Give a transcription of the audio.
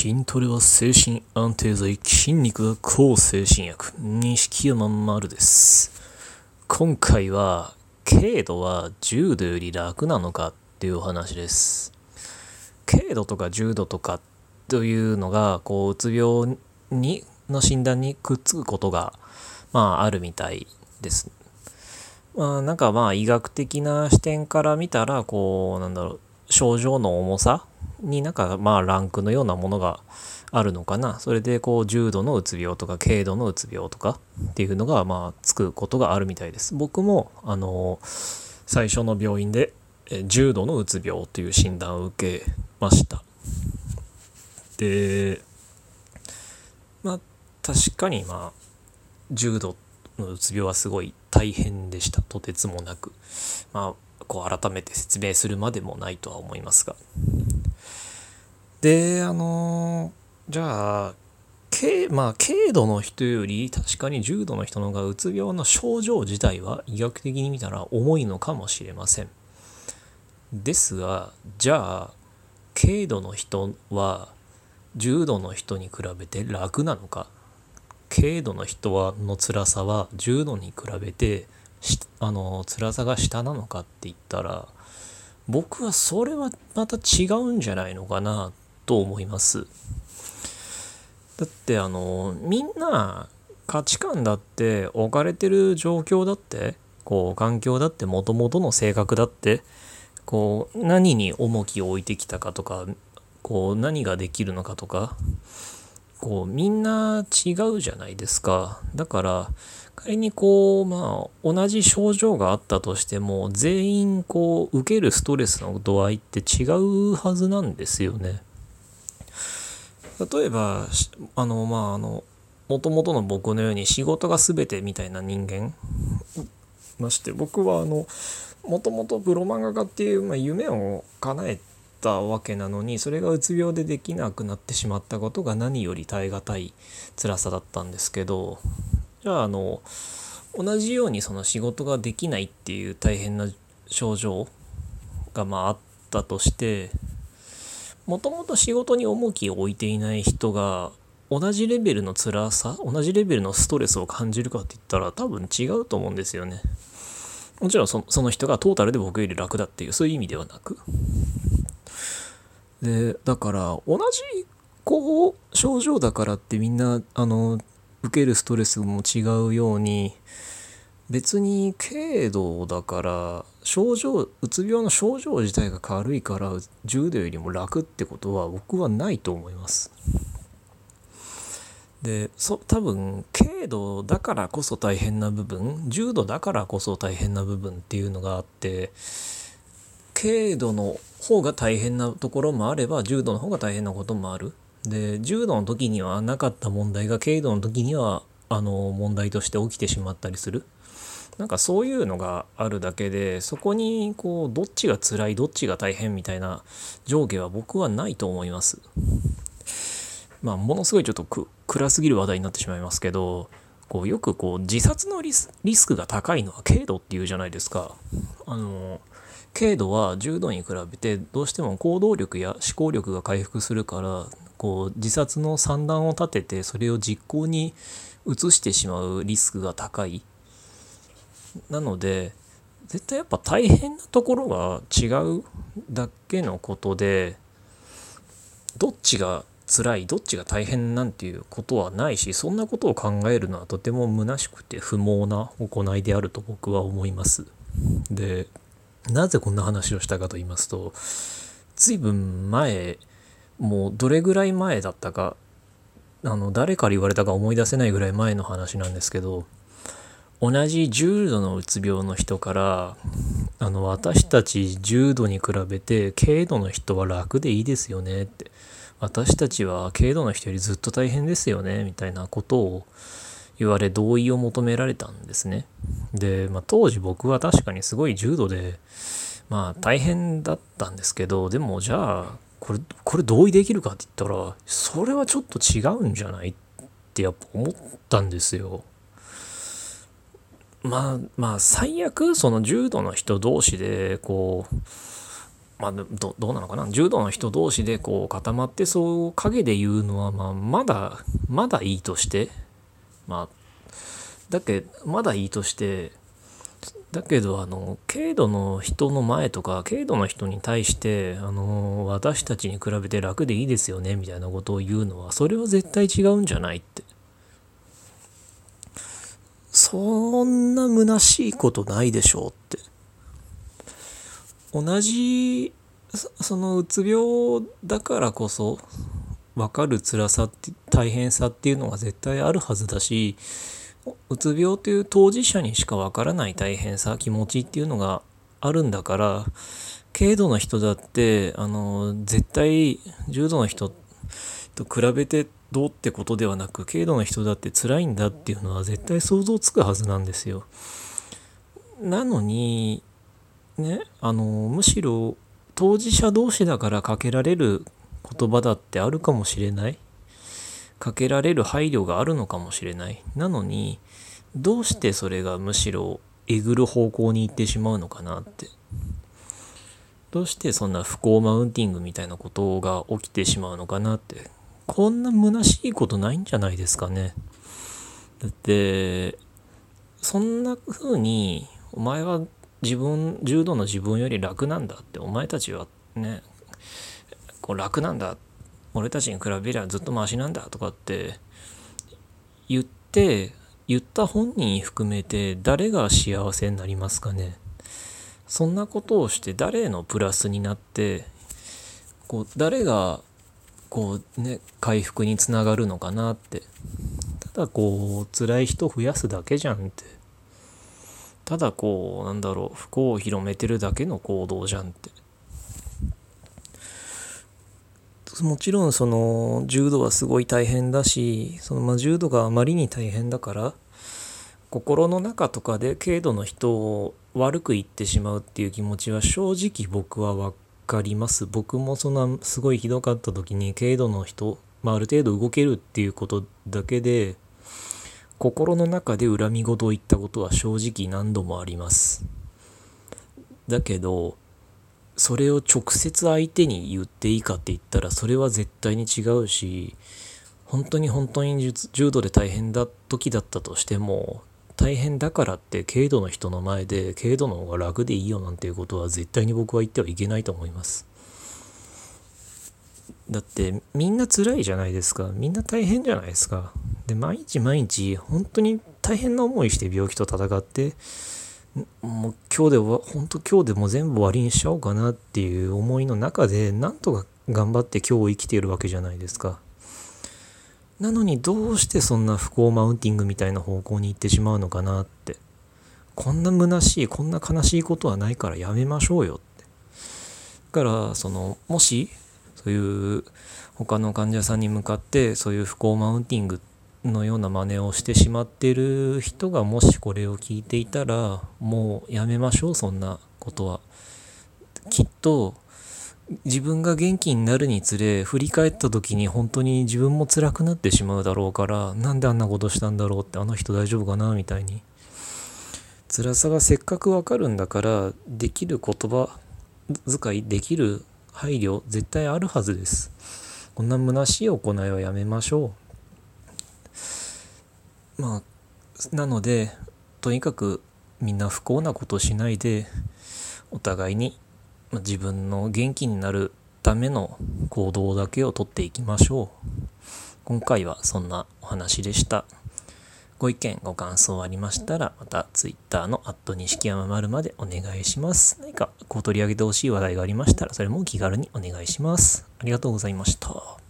筋トレは精神安定剤、筋肉は抗精神薬。錦山丸です。今回は、軽度は重度より楽なのかっていうお話です。軽度とか重度とかというのが、こう、うつ病に、の診断にくっつくことが、まあ、あるみたいです。まあ、なんかまあ、医学的な視点から見たら、こう、なんだろう、症状の重さになんかまあランクのようなものがあるのかな。それでこう重度のうつ病とか軽度のうつ病とかっていうのがまあつくことがあるみたいです。僕もあの最初の病院で重度のうつ病という診断を受けました。でまあ確かにまあ重度のうつ病はすごい大変でした。とてつもなく。まあこう改めて説明するまでもないとは思いますが。であのじゃあ軽まあ軽度の人より確かに重度の人の方がうつ病の症状自体は医学的に見たら重いのかもしれません。ですがじゃあ軽度の人は重度の人に比べて楽なのか？軽度の人はの辛さは重度に比べてあの辛さが下なのかって言ったら僕はそれはまた違うんじゃないのかなと思いますだってあのみんな価値観だって置かれてる状況だってこう環境だってもともとの性格だってこう何に重きを置いてきたかとかこう何ができるのかとかこうみんな違うじゃないですかだから仮にこうまあ同じ症状があったとしても全員こう受けるストレスの度合いって違うはずなんですよね。例えばあのまああのもともとの僕のように仕事が全てみたいな人間？まして僕はあのもともとプロ漫画家っていう、まあ、夢を叶えたわけなのにそれがうつ病でできなくなってしまったことが何より耐え難い辛さだったんですけどじゃああの同じようにその仕事ができないっていう大変な症状がまああったとしてもともと仕事に重きを置いていない人が同じレベルの辛さ同じレベルのストレスを感じるかって言ったら多分違うと思うんですよね。もちろんその人がトータルで僕より楽だっていうそういう意味ではなく。でだから同じこう症状だからってみんなあの受けるストレスも違うように別に軽度だから症状うつ病の症状自体が軽いから重度よりも楽ってことは僕はないと思います。でそ多分軽度だからこそ大変な部分重度だからこそ大変な部分っていうのがあって軽度の方が大変なところもあれば重度の方が大変なこともある。で重度の時にはなかった問題が軽度の時にはあの問題として起きてしまったりする。なんかそういうのがあるだけでそこにこうどっちが辛いどっちが大変みたいな上下は僕はないと思います。まあものすごいちょっと暗すぎる話題になってしまいますけどこうよくこう自殺のリスクが高いのは軽度っていうじゃないですか。あの軽度は重度に比べてどうしても行動力や思考力が回復するからこう自殺の算段を立ててそれを実行に移してしまうリスクが高い。なので絶対やっぱ大変なところが違うだけのことでどっちが辛いどっちが大変なんていうことはないしそんなことを考えるのはとても虚しくて不毛な行いであると僕は思います。でなぜこんな話をしたかと言いますと随分前もうどれぐらい前だったかあの誰から言われたか思い出せないぐらい前の話なんですけど同じ重度のうつ病の人からあの私たち重度に比べて軽度の人は楽でいいですよねって私たちは軽度の人よりずっと大変ですよねみたいなことを言われ同意を求められたんですね。で、まあ、当時僕は確かにすごい重度でまあ大変だったんですけどでもじゃあこれこれ同意できるかって言ったらそれはちょっと違うんじゃないってやっぱ思ったんですよ。まあまあ最悪その重度の人同士でこうまあどどうなのかな？柔道の人同士でこう固まってそう影で言うのは、まあ、まだまだいいとしてまあだけまだいいとしてだけどあの軽度の人の前とか軽度の人に対してあの私たちに比べて楽でいいですよねみたいなことを言うのはそれは絶対違うんじゃないって。そんな虚しいことないでしょうって。同じそのうつ病だからこそ分かる辛さって大変さっていうのが絶対あるはずだしうつ病という当事者にしか分からない大変さ気持ちっていうのがあるんだから軽度の人だってあの絶対重度の人と比べてどうってことではなく軽度の人だって辛いんだっていうのは絶対想像つくはずなんですよ。なのにねあのむしろ当事者同士だからかけられる言葉だってあるかもしれない。かけられる配慮があるのかもしれない。なのにどうしてそれがむしろえぐる方向に行ってしまうのかなって。どうしてそんな不幸マウンティングみたいなことが起きてしまうのかなって。こんな虚しいことないんじゃないですかね。だってそんな風にお前は自分柔道の自分より楽なんだってお前たちはねこう楽なんだ。俺たちに比べりゃずっとマシなんだとかって言って言った本人含めて誰が幸せになりますかね。そんなことをして誰のプラスになってこう誰がこうね回復につながるのかなって。ただこう辛い人増やすだけじゃんって。ただこうなんだろう不幸を広めてるだけの行動じゃんって。もちろんその重度はすごい大変だしそのま重度があまりに大変だから心の中とかで軽度の人を悪く言ってしまうっていう気持ちは正直僕は分かります。僕もそんなすごいひどかった時に軽度の人、まあ、ある程度動けるっていうことだけで心の中で恨み事を言ったことは正直何度もあります。だけどそれを直接相手に言っていいかって言ったらそれは絶対に違うし本当に本当に重度で大変だ時だったとしても大変だからって軽度の人の前で軽度の方が楽でいいよなんていうことは絶対に僕は言ってはいけないと思います。だってみんな辛いじゃないですか。みんな大変じゃないですか。で毎日毎日本当に大変な思いして病気と戦ってもう今日では本当今日でも全部終わりにしちゃおうかなっていう思いの中でなんとか頑張って今日を生きているわけじゃないですか。なのにどうしてそんな不幸マウンティングみたいな方向に行ってしまうのかなって。こんな虚しい、こんな悲しいことはないからやめましょうよって。だから、その、もし、そういう他の患者さんに向かってそういう不幸マウンティングのような真似をしてしまってる人がもしこれを聞いていたらもうやめましょうそんなことは。きっと自分が元気になるにつれ振り返った時に本当に自分も辛くなってしまうだろうからなんであんなことしたんだろうってあの人大丈夫かなみたいに。辛さがせっかくわかるんだからできる言葉遣いできる配慮絶対あるはずです。こんな虚しい行いはやめましょう。まあなのでとにかくみんな不幸なことしないでお互いに自分の元気になるための行動だけをとっていきましょう。今回はそんなお話でした。ご意見ご感想ありましたらまた Twitter のアット錦山丸までお願いします。何かこう取り上げてほしい話題がありましたらそれも気軽にお願いします。ありがとうございました。